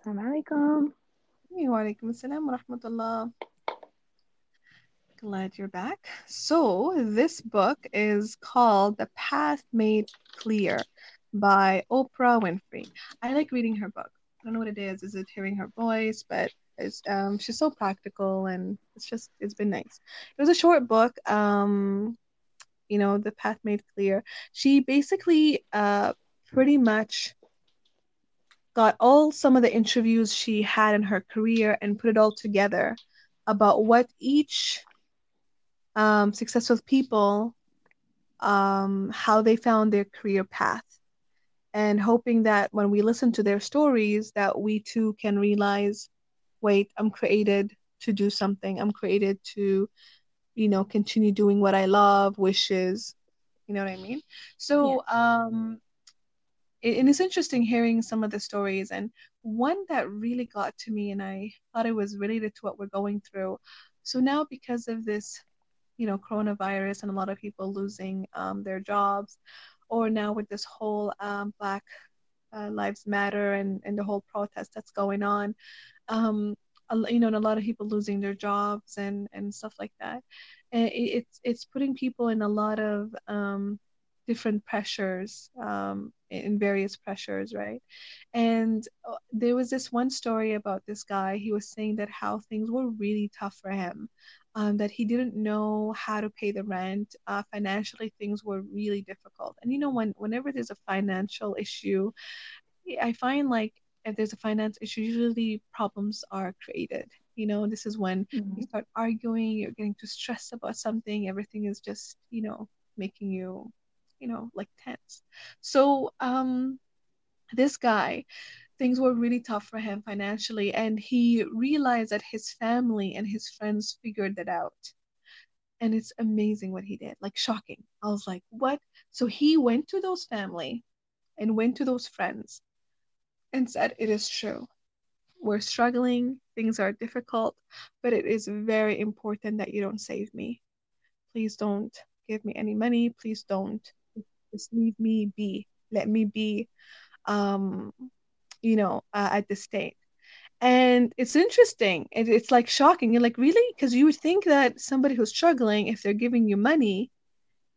Assalamualaikum. Walaikum assalam wa rahmatullah. Glad you're back. So, this book is called The Path Made Clear by Oprah Winfrey. I like reading her book. I don't know what it is. Is it hearing her voice? But um she's so practical and it's just it's been nice. It was a short book. Um, you know, The Path Made Clear. She basically uh pretty much got all some of the interviews she had in her career and put it all together about what each um, successful people um, how they found their career path. And hoping that when we listen to their stories that we too can realize wait i'm created to do something. I'm created to you know continue doing what i love wishes. You know what i mean? So yeah. um and it's interesting hearing some of the stories and one that really got to me and i thought it was related to what we're going through. So now because of this you know coronavirus and a lot of people losing um, their jobs or now with this whole um, black uh, lives matter and, and the whole protest that's going on um, you know and a lot of people losing their jobs and and stuff like that and it, it's it's putting people in a lot of um, different pressures um, in various pressures right and uh, there was this one story about this guy he was saying that how things were really tough for him um, that he didn't know how to pay the rent. Uh, financially, things were really difficult. And you know, when whenever there's a financial issue, I find like if there's a finance issue, usually problems are created. You know, this is when mm-hmm. you start arguing, you're getting too stressed about something, everything is just, you know, making you, you know, like tense. So, um, this guy things were really tough for him financially and he realized that his family and his friends figured that out. And it's amazing what he did like shocking. I was like what? So he went to those family and went to those friends and said it is true. We're struggling. Things are difficult but it is very important that you don't save me. Please don't give me any money. Please don't just leave me be let me be um you know, uh, at this state. And it's interesting. It, it's like shocking. You're like, really? Because you would think that somebody who's struggling, if they're giving you money,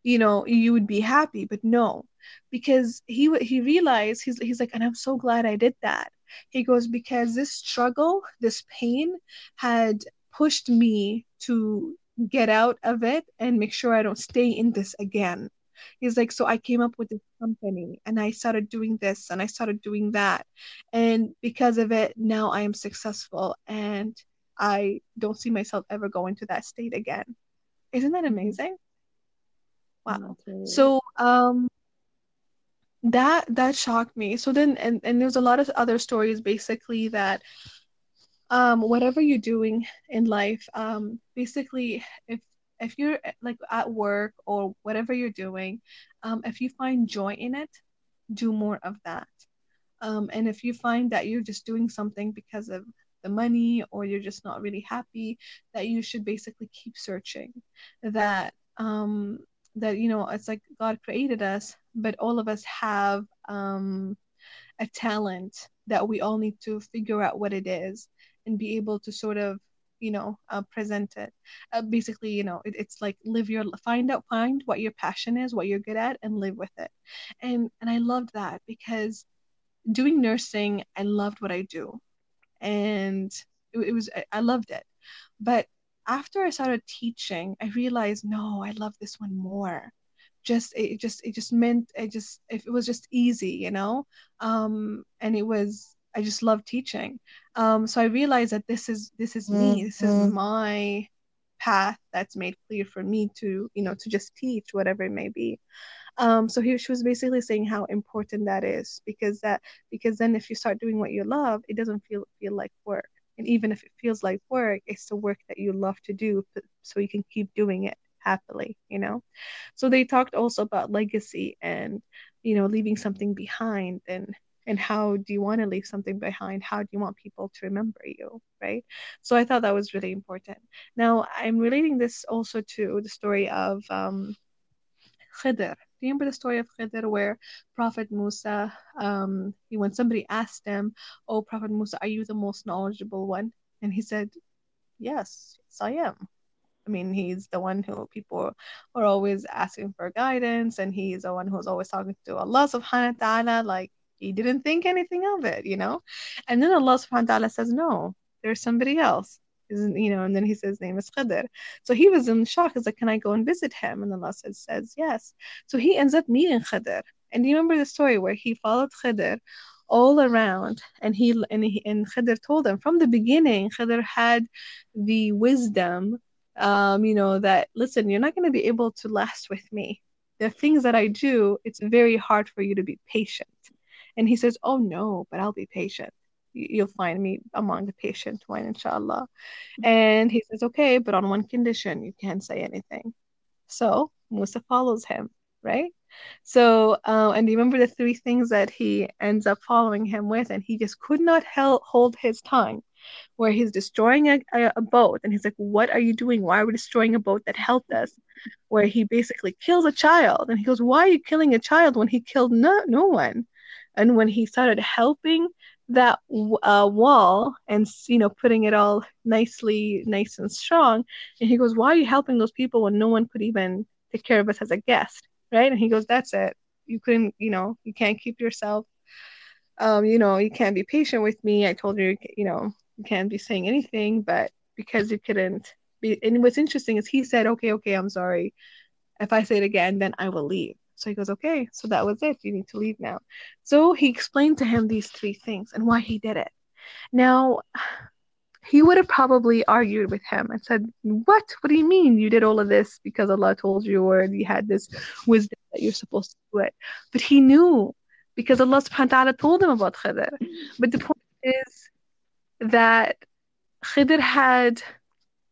you know, you would be happy. But no, because he he realized he's he's like, and I'm so glad I did that. He goes because this struggle, this pain, had pushed me to get out of it and make sure I don't stay in this again. He's like, so I came up with this company and I started doing this and I started doing that. And because of it, now I am successful and I don't see myself ever going to that state again. Isn't that amazing? Wow. So um that that shocked me. So then and, and there's a lot of other stories basically that um whatever you're doing in life, um basically if if you're eh, like at work or whatever you're doing, um, if you find joy in it, do more of that. Um, and if you find that you're just doing something because of the money or you're just not really happy, that you should basically keep searching. That um, that you know it's like God created us, but all of us have um, a talent that we all need to figure out what it is and be able to sort of you know uh, present it. Uh, basically you know it, it's like live your find out find what your passion is what you're good at and live with it. And and i loved that because doing nursing i loved what i do. And it, it was I, I loved it. But after i started teaching i realized no i love this one more. Just it just it just meant it just if it was just easy you know? Um and it was I just love teaching. Um, so I realized that this is this is me. This is mm-hmm. my path that's made clear for me to you know to just teach whatever it may be. Um, so he, she was basically saying how important that is because that because then if you start doing what you love, it doesn't feel feel like work. And even if it feels like work, it's the work that you love to do, so you can keep doing it happily. You know. So they talked also about legacy and you know leaving something behind and and how do you want to leave something behind how do you want people to remember you right so i thought that was really important now i'm relating this also to the story of um khidr do you remember the story of Khidr where Prophet Musa, um, when somebody asked him, "Oh, Prophet Musa, are you the most knowledgeable one?" and he said, "Yes, yes, I am." I mean, he's the one who people are always asking for guidance, and he's the one who's always talking to Allah subhanahu wa ta'ala. Like, he didn't think anything of it, you know? And then Allah subhanahu wa ta'ala says, No, there's somebody else. Isn't you know, and then he says name is Khidr. So he was in shock. He's like, Can I go and visit him? And Allah says, says yes. So he ends up meeting Khidr. And you remember the story where he followed Khidr all around and he and he and Khidr told him from the beginning, Khidr had the wisdom um, you know, that listen, you're not going to be able to last with me. The things that I do, it's very hard for you to be patient. And he says, Oh no, but I'll be patient. You'll find me among the patient one, inshallah. And he says, Okay, but on one condition, you can't say anything. So Musa follows him, right? So, uh, and you remember the three things that he ends up following him with, and he just could not hel- hold his tongue where he's destroying a, a, boat and he's like what are you doing why are we destroying a boat that helped us where he basically kills a child and he goes why are you killing a child when he killed no, no one and when he started helping that uh, wall and you know putting it all nicely nice and strong and he goes why are you helping those people when no one could even take care of us as a guest right and he goes that's it you couldn't you know you can't keep yourself um you know you can't be patient with me i told you you know you can't be saying anything, but because you couldn't be, and what's interesting is he said, okay, okay, I'm sorry. If I say it again, then I will leave. So he goes, okay, so that was it. You need to leave now. So he explained to him these three things and why he did it. Now, he would have probably argued with him and said, What? What do you mean you did all of this because Allah told you or you had this wisdom that you're supposed to do it? But he knew because Allah subhanahu wa ta'ala told him about Khidr. But the point is, that Khidr had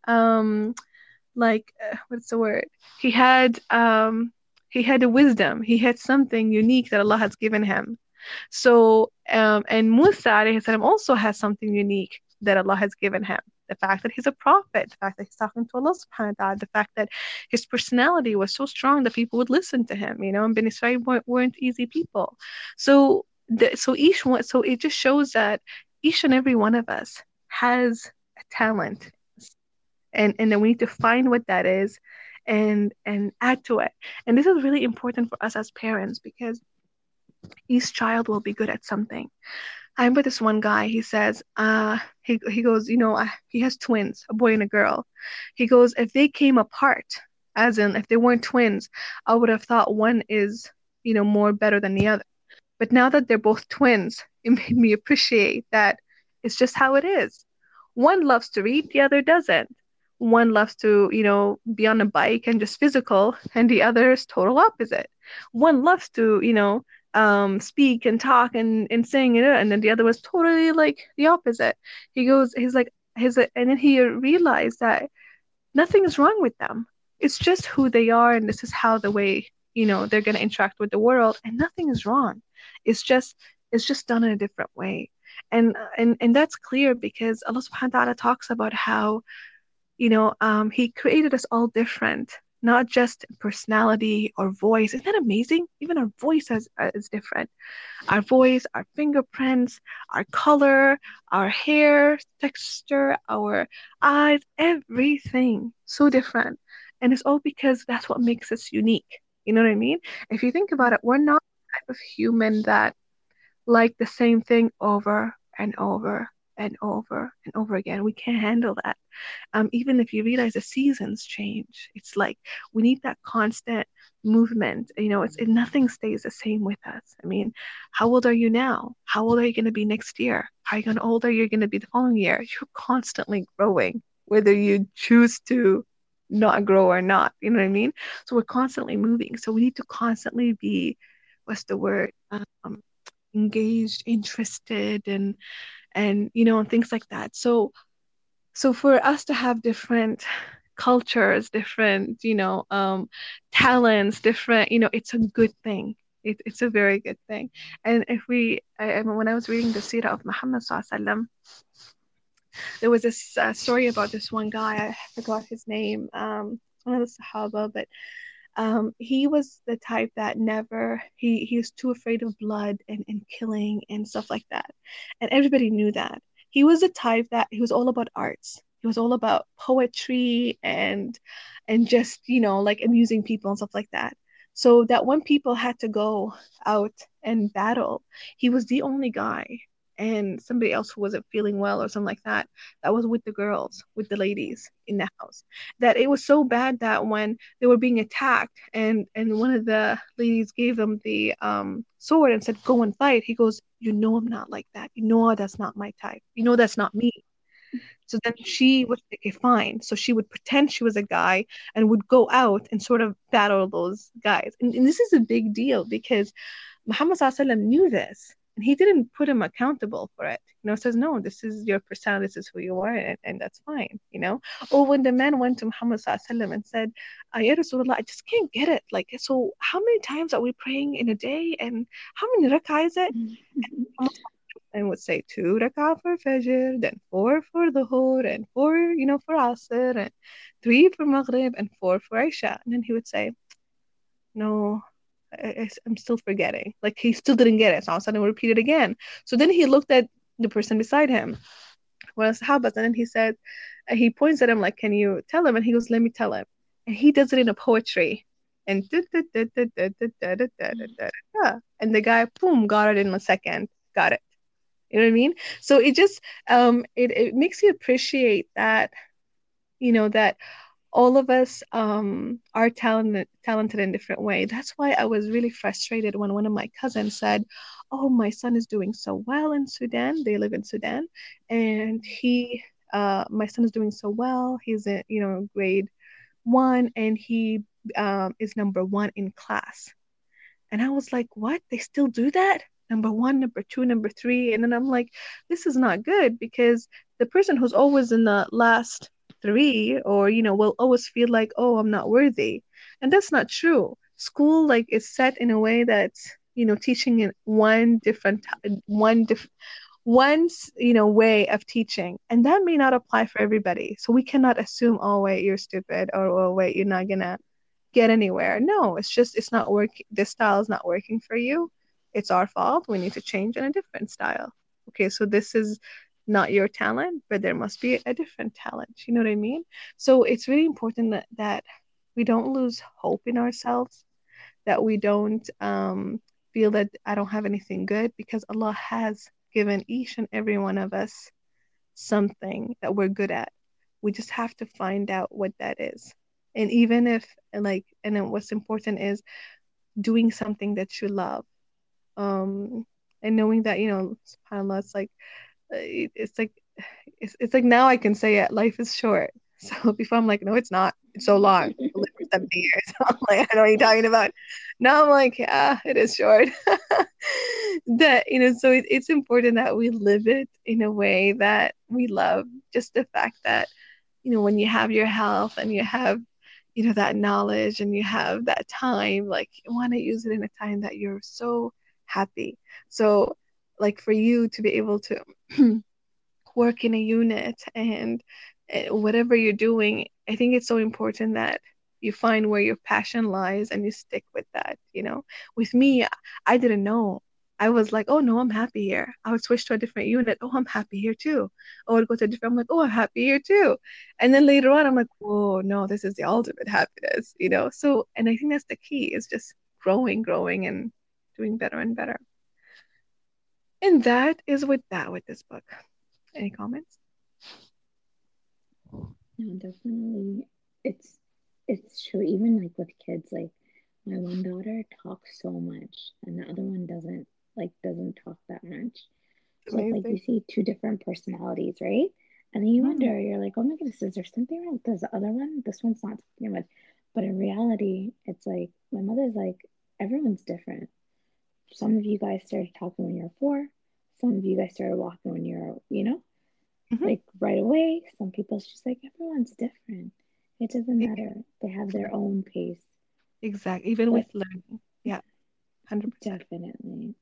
um like uh, what's the word he had um he had a wisdom. He had something unique that Allah has given him. So um and Musa salam also has something unique that Allah has given him. The fact that he's a prophet the fact that he's talking to Allah subhanahu wa ta'ala the fact that his personality was so strong that people would listen to him you know and Bani Israel weren't, weren't easy people. So the, so each one so it just shows that each and every one of us has a talent. And and then we need to find what that is and and add to it. And this is really important for us as parents because each child will be good at something. I remember this one guy. He says uh he, he goes you know uh, he has twins a boy and a girl. He goes if they came apart as in if they weren't twins i would have thought one is you know more better than the other. But now that they're both twins it made me appreciate that it's just how it is. One loves to read, the other doesn't. One loves to, you know, be on a bike and just physical, and the other is total opposite. One loves to, you know, um, speak and talk and, and sing it, and then the other was totally like the opposite. He goes, he's like, his, and then he realized that nothing is wrong with them. It's just who they are, and this is how the way you know they're going to interact with the world, and nothing is wrong. It's just it's just done in a different way and and and that's clear because Allah subhanahu wa ta'ala talks about how you know um he created us all different not just personality or voice. Isn't that amazing? Even our voice is, uh, is different. Our voice our fingerprints our color our hair texture our eyes everything. So different. And it's all because that's what makes us unique. You know what i mean? If you think about it we're not the type of human that like the same thing over and over and over and over again. We can't handle that. Um, even if you realize the seasons change, it's like we need that constant movement. You know, it's it, nothing stays the same with us. I mean, how old are you now? How old are you going to be next year? How are you going to be the following year? You're constantly growing, whether you choose to not grow or not. You know what I mean? So we're constantly moving. So we need to constantly be, what's the word? Um, engaged, interested, and and you know, and things like that. So so for us to have different cultures, different you know um, talents, different you know, it's a good thing. It, it's a very good thing. And if we, I, when I was reading the Sirah of Muhammad sallam, there was this uh, story about this one guy. I forgot his name. Um, one of the Sahaba, but um, he was the type that never he he was too afraid of blood and, and killing and stuff like that. And everybody knew that. He was the type that he was all about arts. He was all about poetry and and just you know like amusing people and stuff like that. So that when people had to go out and battle. He was the only guy and somebody else who wasn't feeling well or something like that that was with the girls with the ladies in the house. That it was so bad that when they were being attacked and and one of the ladies gave them the um sword and said go and fight he goes you know i'm not like that. You know that's not my type. You know that's not me. So then she would say, okay, fine. So she would pretend she was a guy and would go out and sort of battle those guys. And, and this is a big deal because Muhammad knew this and he didn't put him accountable for it. You know says no this is your personality this is who you are and, and that's fine you know? Or when the man went to muhammad and said ah, ya Rasulullah, i just can't get it. Like so how many times are we praying in a day? And how many rak'ah is it? And would say two rak'ah for fajr then four for the dhuhr and four you know for asr and three for maghrib and four for isha. And then he would say no I, am still forgetting. Like he still didn't get it. So all of a sudden, we repeat it again. So then he looked at the person beside him, one of the Sahabas, and then he said, uh, he points at him like, "Can you tell him?" And he goes, "Let me tell him." And he does it in a poetry, and and the guy, boom, got it in a second. Got it. You know what I mean? So it just um it, it makes you appreciate that, you know, that all of us um, are talented talented in different way. That's why i was really frustrated when one of my cousins said oh my son is doing so well in sudan. They live in sudan. And he uh, my son is doing so well. He's in you know grade one and he um, is number one in class. And i was like what? They still do that? Number one number two number three? And then i'm like this is not good because the person who's always in the last three or you know will always feel like oh i'm not worthy. And that's not true. School like is set in a way that's you know teaching in one different one diff- one you know way of teaching. And that may not apply for everybody. So we cannot assume oh wait you're stupid or oh wait you're not gonna get anywhere. No it's just it's not working this style is not working for you. It's our fault. We need to change in a different style. Okay so this is not your talent, but there must be a different talent. You know what I mean? So it's really important that, that we don't lose hope in ourselves, that we don't um, feel that I don't have anything good because Allah has given each and every one of us something that we're good at. We just have to find out what that is. And even if, like, and then what's important is doing something that you love. Um, and knowing that, you know, subhanAllah, it's like it's like it's, it's like now I can say it. Life is short. So before I'm like, no, it's not. It's so long. I live for 70 years. I'm like, I know what you're talking about. Now I'm like, yeah, it is short. that you know, so it, it's important that we live it in a way that we love. Just the fact that you know, when you have your health and you have you know that knowledge and you have that time, like you want to use it in a time that you're so happy. So like for you to be able to work in a unit and uh, whatever you're doing i think it's so important that you find where your passion lies and you stick with that you know? With me i didn't know. I was like oh no i'm happy here. I would switch to a different unit. Oh i'm happy here too. I would go to a different i'm like oh i'm happy here too. And then later on i'm like oh no this is the ultimate happiness you know? So and i think that's the key is just growing growing and doing better and better and that is with that with this book. Any comments? No, definitely. It's it's true. Even like with kids, like my one daughter talks so much, and the other one doesn't like doesn't talk that much. So like you see two different personalities, right? And then you mm-hmm. wonder, you're like, oh my goodness, is there something wrong with this other one? This one's not talking much. But in reality, it's like my mother's like, everyone's different some of you guys started talking when you were four. Some of you guys started walking when you're, you know, mm-hmm. like right away. Some people, it's just like everyone's different. It doesn't matter. They have their own pace. Exactly. Even but, with learning. Yeah. 100%. Definitely.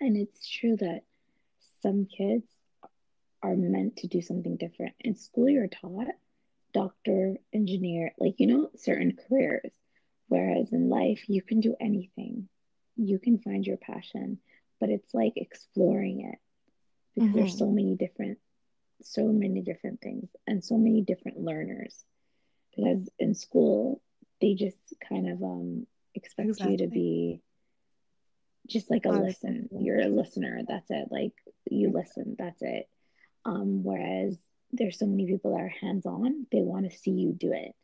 And it's true that some kids are meant to do something different. In school, you're taught doctor, engineer, like, you know, certain careers, Whereas in life, you can do anything, you can find your passion, but it's like exploring it because mm-hmm. there's so many different, so many different things and so many different learners. Because in school, they just kind of um, expect exactly. you to be just like a listen. You're a listener. That's it. Like you listen. That's it. Um, whereas there's so many people that are hands on. They want to see you do it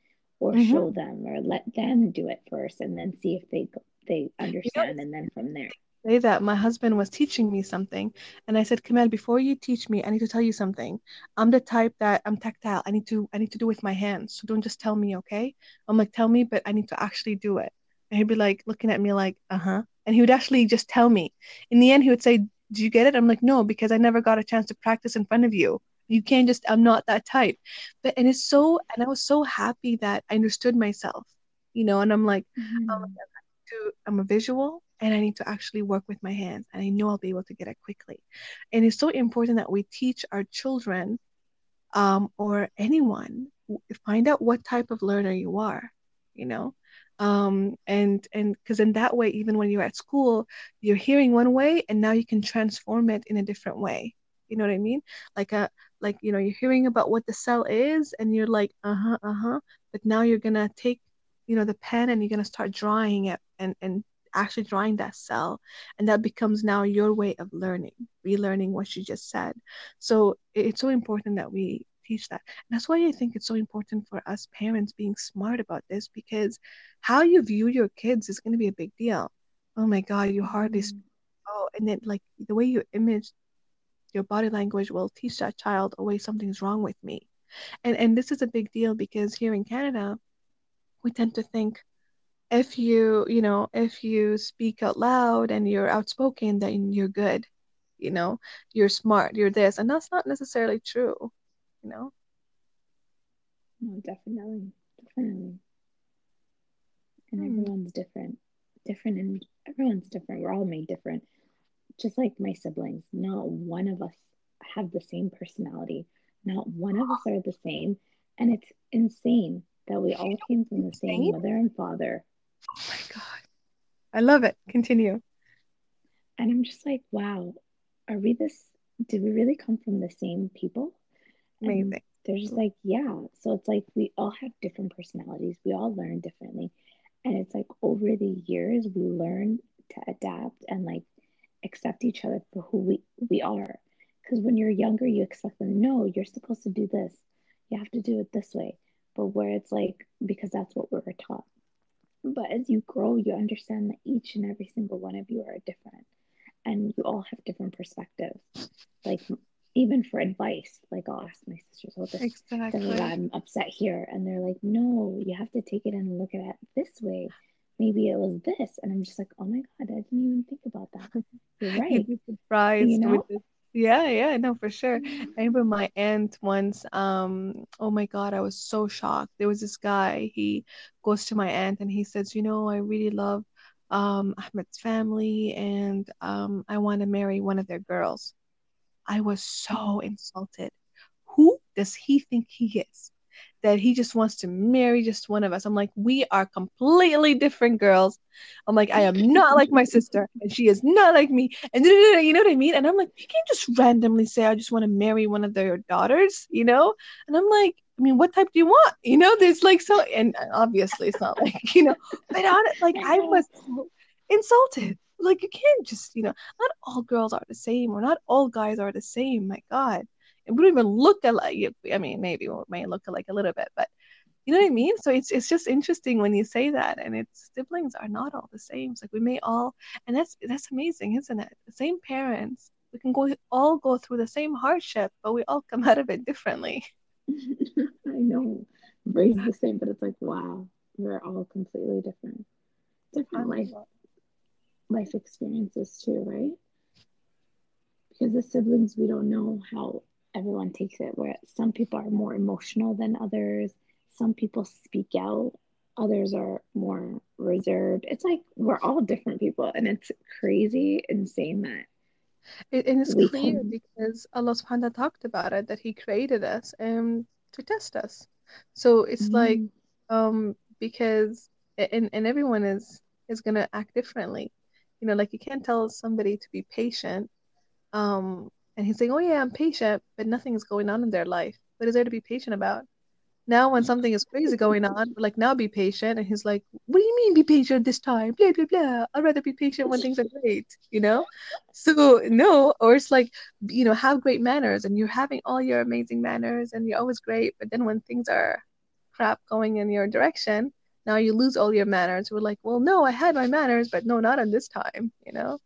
or mm-hmm. show them or let them do it first and then see if they they understand you know, and then from there. say that my husband was teaching me something and i said Kamel before you teach me i need to tell you something. I'm the type that i'm tactile. I need to i need to do with my hands. So don't just tell me okay? I'm like tell me but i need to actually do it. And he'd be like looking at me like uh-huh. And he would actually just tell me. In the end he would say do you get it? I'm like no because i never got a chance to practice in front of you. You can't just i'm not that type. But and it's so and i was so happy that i understood myself you know and i'm like mm-hmm. um, to, i'm a visual and i need to actually work with my hands and i know i'll be able to get it quickly. And it's so important that we teach our children um, or anyone find out what type of learner you are you know? Um, and and because in that way even when you're at school you're hearing one way and now you can transform it in a different way. You know what i mean? Like a like you know you're hearing about what the cell is and you're like uh-huh uh-huh but now you're gonna take you know the pen and you're gonna start drawing it and and actually drawing that cell and that becomes now your way of learning relearning what you just said so it's so important that we teach that and that's why i think it's so important for us parents being smart about this because how you view your kids is going to be a big deal oh my god you hardly mm-hmm. oh and then like the way you image your body language will teach that child, oh wait, something's wrong with me. And and this is a big deal because here in Canada, we tend to think if you, you know, if you speak out loud and you're outspoken, then you're good. You know, you're smart, you're this. And that's not necessarily true, you know? No, definitely. Definitely. And hmm. everyone's different. Different and everyone's different. We're all made different just like my siblings, not one of us have the same personality. Not one of us are the same. And it's insane that we all came from the same mother and father. Oh my God. I love it. Continue. And I'm just like, wow, are we this? Did we really come from the same people? Amazing. And they're just like, yeah. So it's like we all have different personalities. We all learn differently. And it's like over the years, we learn to adapt and like accept each other for who we, we are. Because when you're younger, you expect them, no, you're supposed to do this. You have to do it this way. But where it's like, because that's what we were taught. But as you grow, you understand that each and every single one of you are different and you all have different perspectives. Like, even for advice, like I'll ask my sisters, "Oh, this, exactly. I'm upset here," and they're like, "No, you have to take it and look at it this way maybe it was this. And I'm just like, oh my God, I didn't even think about that. You're right. You'd be surprised you know? Yeah, yeah, no, for sure. Mm-hmm. I remember my aunt once, um, oh my God, I was so shocked. There was this guy, he goes to my aunt and he says, you know, I really love um Ahmed's family and um I want to marry one of their girls. I was so insulted. Who does he think he is? That he just wants to marry just one of us. I'm like, we are completely different girls. I'm like, I am not like my sister, and she is not like me. And you know what I mean? And I'm like, you can't just randomly say, I just want to marry one of their daughters, you know? And I'm like, I mean, what type do you want? You know, there's like so, and obviously it's not like, you know, but on it, like I was insulted. Like you can't just, you know, not all girls are the same, or not all guys are the same. My God we don't even look alike. I mean, maybe we may look alike a little bit, but you know what I mean? So it's it's just interesting when you say that, and it's siblings are not all the same. It's like we may all, and that's that's amazing, isn't it? The same parents, we can go all go through the same hardship, but we all come out of it differently. I know, raised the same, but it's like wow, we're all completely different, different life life experiences too, right? Because the siblings, we don't know how everyone takes it where some people are more emotional than others some people speak out others are more reserved it's like we're all different people and it's crazy insane that it, and it's clear come. because allah subhanahu talked about it that he created us and to test us so it's mm. like um because and and everyone is is gonna act differently. You know, like you can't tell somebody to be patient, um, and he's saying, "Oh yeah, I'm patient," but nothing is going on in their life. What is there to be patient about? Now, when something is crazy going on, like, "Now be patient," and he's like, "What do you mean be patient this time?" Blah blah blah. I'd rather be patient when things are great, you know. So no, or it's like, you know, have great manners, and you're having all your amazing manners, and you're always great, but then when things are crap going in your direction, now you lose all your manners. We're like, well, no, I had my manners, but no, not on this time, you know?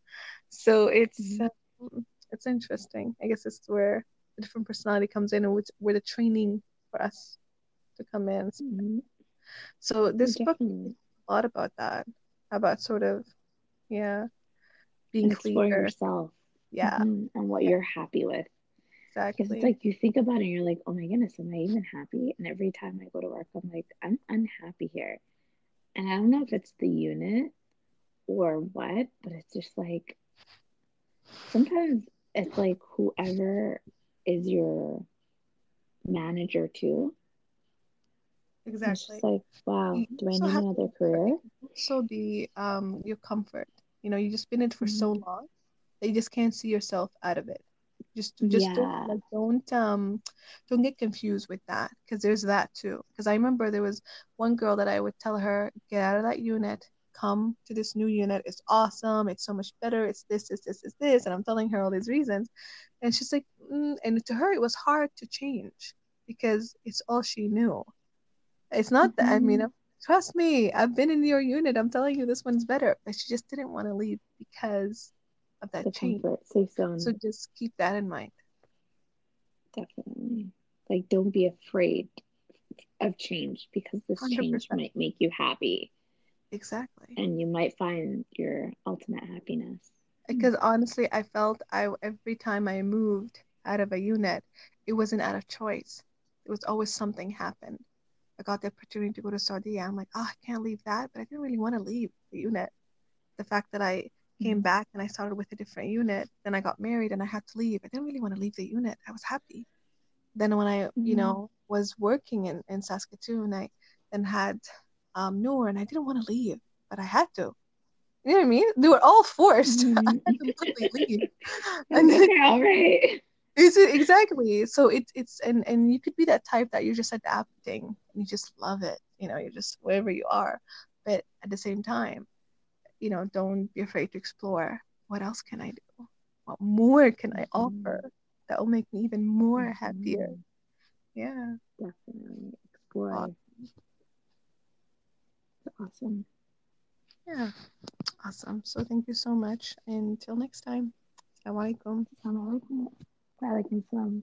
So it's mm-hmm. um, it's interesting. I guess it's where the different personality comes in and which, where the training for us to come in. Mm-hmm. So this Definitely. book is a lot about that, about sort of, yeah, being Explore clear. yourself. Yeah. Mm-hmm. And what yeah. you're happy with. Exactly. Because it's like you think about it and you're like, oh my goodness, am I even happy? And every time I go to work, I'm like, I'm unhappy here. And I don't know if it's the unit or what, but it's just like sometimes it's like whoever is your manager too. Exactly. It's like, wow, do I need another career? Also be um your comfort. You know, you just been in it for mm-hmm. so long that you just can't see yourself out of it just just yeah. don't like don't um don't get confused with that because there's that too because i remember there was one girl that i would tell her get out of that unit come to this new unit it's awesome it's so much better it's this this this this this and i'm telling her all these reasons and she's like mm, and to her it was hard to change because it's all she knew it's not mm-hmm. that i mean mm-hmm. trust me i've been in your unit i'm telling you this one's better but she just didn't want to leave because of that the change. Comfort. So just keep that in mind. Definitely. Like don't be afraid of change because this 100%. change might make you happy. Exactly. And you might find your ultimate happiness. Because honestly, I felt I every time I moved out of a unit, it wasn't out of choice. It was always something happened. I got the opportunity to go to Saudi. I'm like, oh, I can't leave that, but I didn't really want to leave the unit. The fact that I came mm-hmm. back and I started with a different unit. Then I got married and I had to leave. I didn't really want to leave the unit. I was happy. Then when I, mm-hmm. you know, was working in, in Saskatoon, I then had um, Noor and I didn't want to leave, but I had to. You know what I mean? They were all forced. Mm-hmm. I had to leave. and then, all right. Is it exactly? So it's it's and and you could be that type that you're just adapting and you just love it. You know, you're just wherever you are, but at the same time, you know, don't be afraid to explore. What else can I do? What more can I mm-hmm. offer that will make me even more mm-hmm. happier? Yeah. Definitely. Explore. Awesome. Yeah. Awesome. So thank you so much. Until next time. Assalamualaikum. Assalamualaikum. Waalaikumsalam.